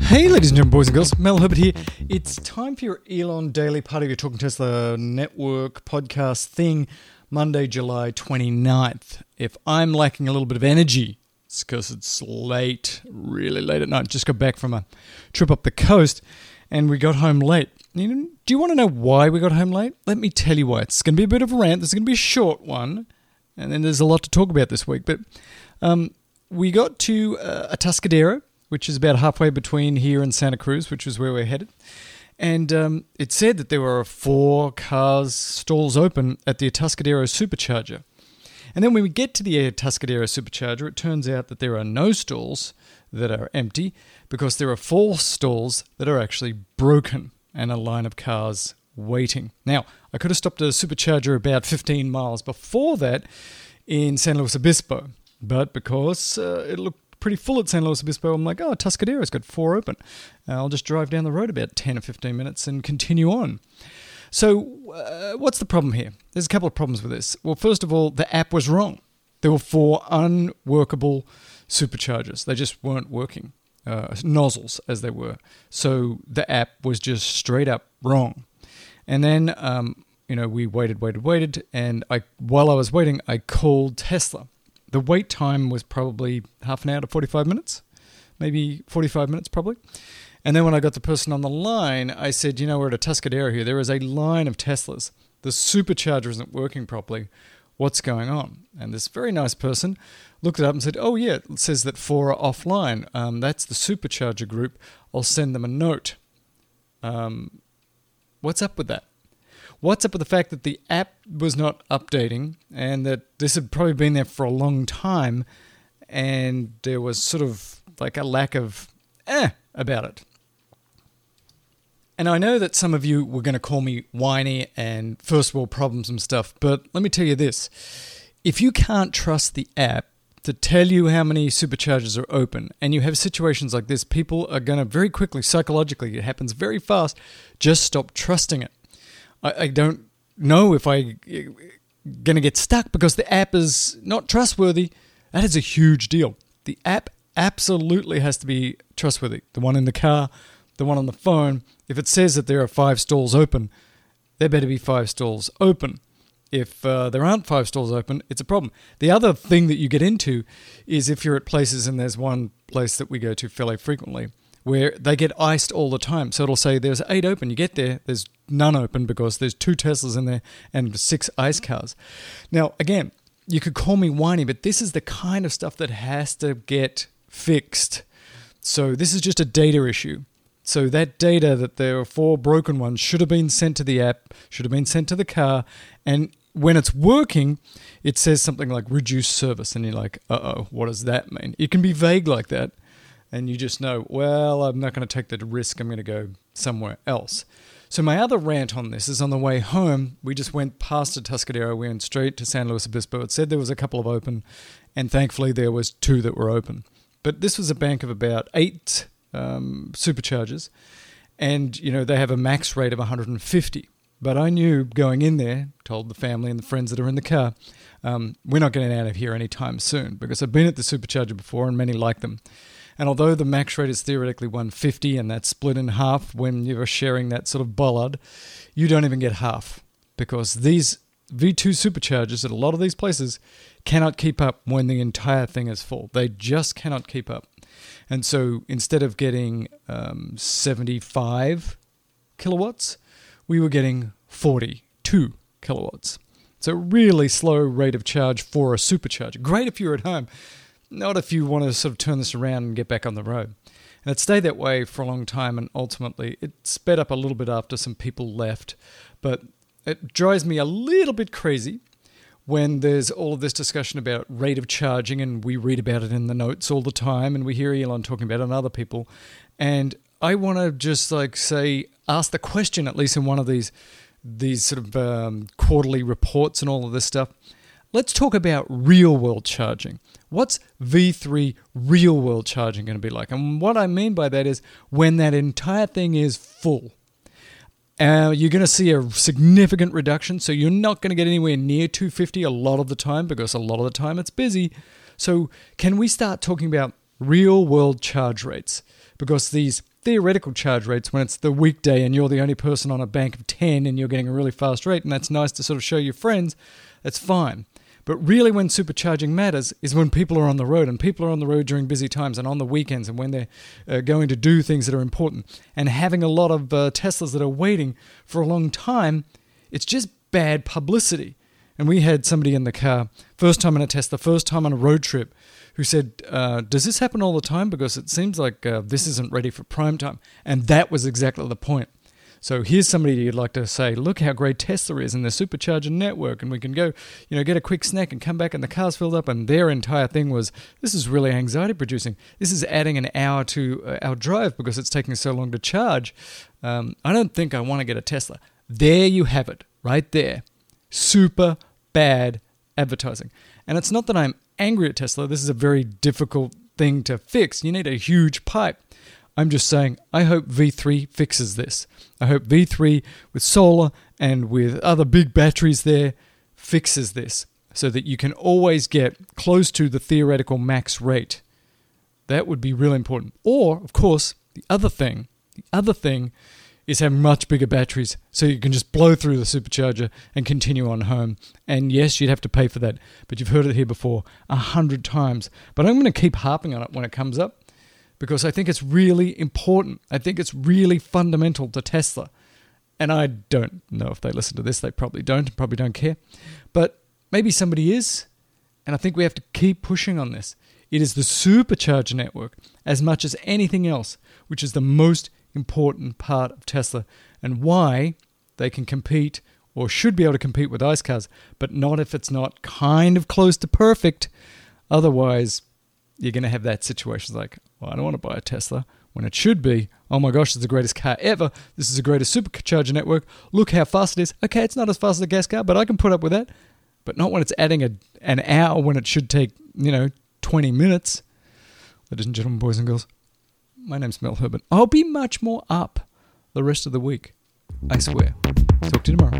Hey, ladies and gentlemen, boys and girls, Mel Herbert here. It's time for your Elon Daily Part of your Talking Tesla Network podcast thing, Monday, July 29th. If I'm lacking a little bit of energy, it's because it's late, really late at night. Just got back from a trip up the coast and we got home late. Do you want to know why we got home late? Let me tell you why. It's going to be a bit of a rant. This is going to be a short one, and then there's a lot to talk about this week. But um, we got to uh, Atascadero which is about halfway between here and Santa Cruz, which is where we're headed. And um, it said that there were four cars stalls open at the Atascadero Supercharger. And then when we get to the Atascadero Supercharger, it turns out that there are no stalls that are empty because there are four stalls that are actually broken and a line of cars waiting. Now, I could have stopped a supercharger about 15 miles before that in San Luis Obispo, but because uh, it looked pretty full at San Luis Obispo. I'm like, oh, Atascadero's got four open. Uh, I'll just drive down the road about 10 or 15 minutes and continue on. So, uh, what's the problem here? There's a couple of problems with this. Well, first of all, the app was wrong. There were four unworkable superchargers, they just weren't working. Uh, nozzles as they were. So the app was just straight up wrong. And then, um, you know, we waited, waited, waited, and I, while I was waiting, I called Tesla the wait time was probably half an hour to 45 minutes, maybe 45 minutes probably. And then when I got the person on the line, I said, you know, we're at Atascadero here. There is a line of Teslas. The supercharger isn't working properly. What's going on? And this very nice person looked it up and said, oh, yeah, it says that four are offline. Um, that's the supercharger group. I'll send them a note. Um, what's up with that? What's up with the fact that the app was not updating and that this had probably been there for a long time and there was sort of like a lack of eh about it? And I know that some of you were going to call me whiny and first world problems and stuff, but let me tell you this. If you can't trust the app to tell you how many superchargers are open, and you have situations like this, people are going to very quickly, psychologically, it happens very fast, just stop trusting it. I, I don't know if I going to get stuck because the app is not trustworthy. That is a huge deal. The app absolutely has to be trustworthy. The one in the car, the one on the phone. If it says that there are five stalls open, there better be five stalls open. If uh, there aren't five stalls open, it's a problem. The other thing that you get into is if you're at places, and there's one place that we go to fairly frequently, where they get iced all the time. So it'll say there's eight open. You get there, there's none open because there's two Teslas in there and six ice cars. Now, again, you could call me whiny, but this is the kind of stuff that has to get fixed. So this is just a data issue. So that data that there are four broken ones should have been sent to the app, should have been sent to the car, and when it's working, it says something like reduce service, and you're like, uh oh, what does that mean? It can be vague like that and you just know, well, I'm not going to take the risk. I'm going to go somewhere else. So my other rant on this is on the way home, we just went past Atascadero, we went straight to San Luis Obispo. It said there was a couple of open, and thankfully there was two that were open. But this was a bank of about eight um, superchargers, and you know they have a max rate of 150. But I knew going in there, told the family and the friends that are in the car, um, we're not getting out of here anytime soon because I've been at the supercharger before and many like them. And although the max rate is theoretically 150 and that's split in half when you're sharing that sort of bollard, you don't even get half because these V2 superchargers at a lot of these places cannot keep up when the entire thing is full. They just cannot keep up. And so instead of getting um, 75 kilowatts, we were getting 42 kilowatts. So really slow rate of charge for a supercharger. Great if you're at home. Not if you want to sort of turn this around and get back on the road. And it stayed that way for a long time, and ultimately it sped up a little bit after some people left. But it drives me a little bit crazy when there's all of this discussion about rate of charging, and we read about it in the notes all the time, and we hear Elon talking about it and other people. And I want to just like say, ask the question, at least in one of these these sort of um, quarterly reports and all of this stuff. Let's talk about real world charging. What's V3 real world charging going to be like? And what I mean by that is when that entire thing is full. Uh, you're going to see a significant reduction, so you're not going to get anywhere near 250 a lot of the time because a lot of the time it's busy. So, can we start talking about real world charge rates? Because these theoretical charge rates, when it's the weekday and you're the only person on a bank of 10 and you're getting a really fast rate, and that's nice to sort of show your friends, that's fine. But really, when supercharging matters is when people are on the road, and people are on the road during busy times and on the weekends, and when they're uh, going to do things that are important. And having a lot of uh, Teslas that are waiting for a long time, it's just bad publicity. And we had somebody in the car, first time in a Tesla, first time on a road trip, who said, uh, Does this happen all the time? Because it seems like uh, this isn't ready for prime time. And that was exactly the point. So here's somebody you'd like to say, look how great Tesla is and the supercharger network, and we can go, you know, get a quick snack and come back and the car's filled up. And their entire thing was, this is really anxiety producing. This is adding an hour to uh, our drive because it's taking so long to charge. Um, I don't think I want to get a Tesla. There you have it, right there. Super bad advertising. And it's not that I'm angry at Tesla. This is a very difficult thing to fix. You need a huge pipe. I'm just saying, I hope V3 fixes this. I hope V3 with solar and with other big batteries there fixes this so that you can always get close to the theoretical max rate. That would be really important. Or, of course, the other thing, the other thing is have much bigger batteries so you can just blow through the supercharger and continue on home. And yes, you'd have to pay for that, but you've heard it here before a hundred times. But I'm going to keep harping on it when it comes up because I think it's really important. I think it's really fundamental to Tesla. And I don't know if they listen to this, they probably don't, probably don't care. But maybe somebody is. And I think we have to keep pushing on this. It is the supercharger network, as much as anything else, which is the most important part of Tesla and why they can compete or should be able to compete with ICE cars, but not if it's not kind of close to perfect. Otherwise, you're going to have that situation like, well, I don't want to buy a Tesla when it should be, oh my gosh, it's the greatest car ever. This is the greatest supercharger network. Look how fast it is. Okay, it's not as fast as a gas car, but I can put up with that. But not when it's adding a, an hour when it should take, you know, 20 minutes. Ladies and gentlemen, boys and girls, my name's Mel Herbert. I'll be much more up the rest of the week. I swear. Talk to you tomorrow.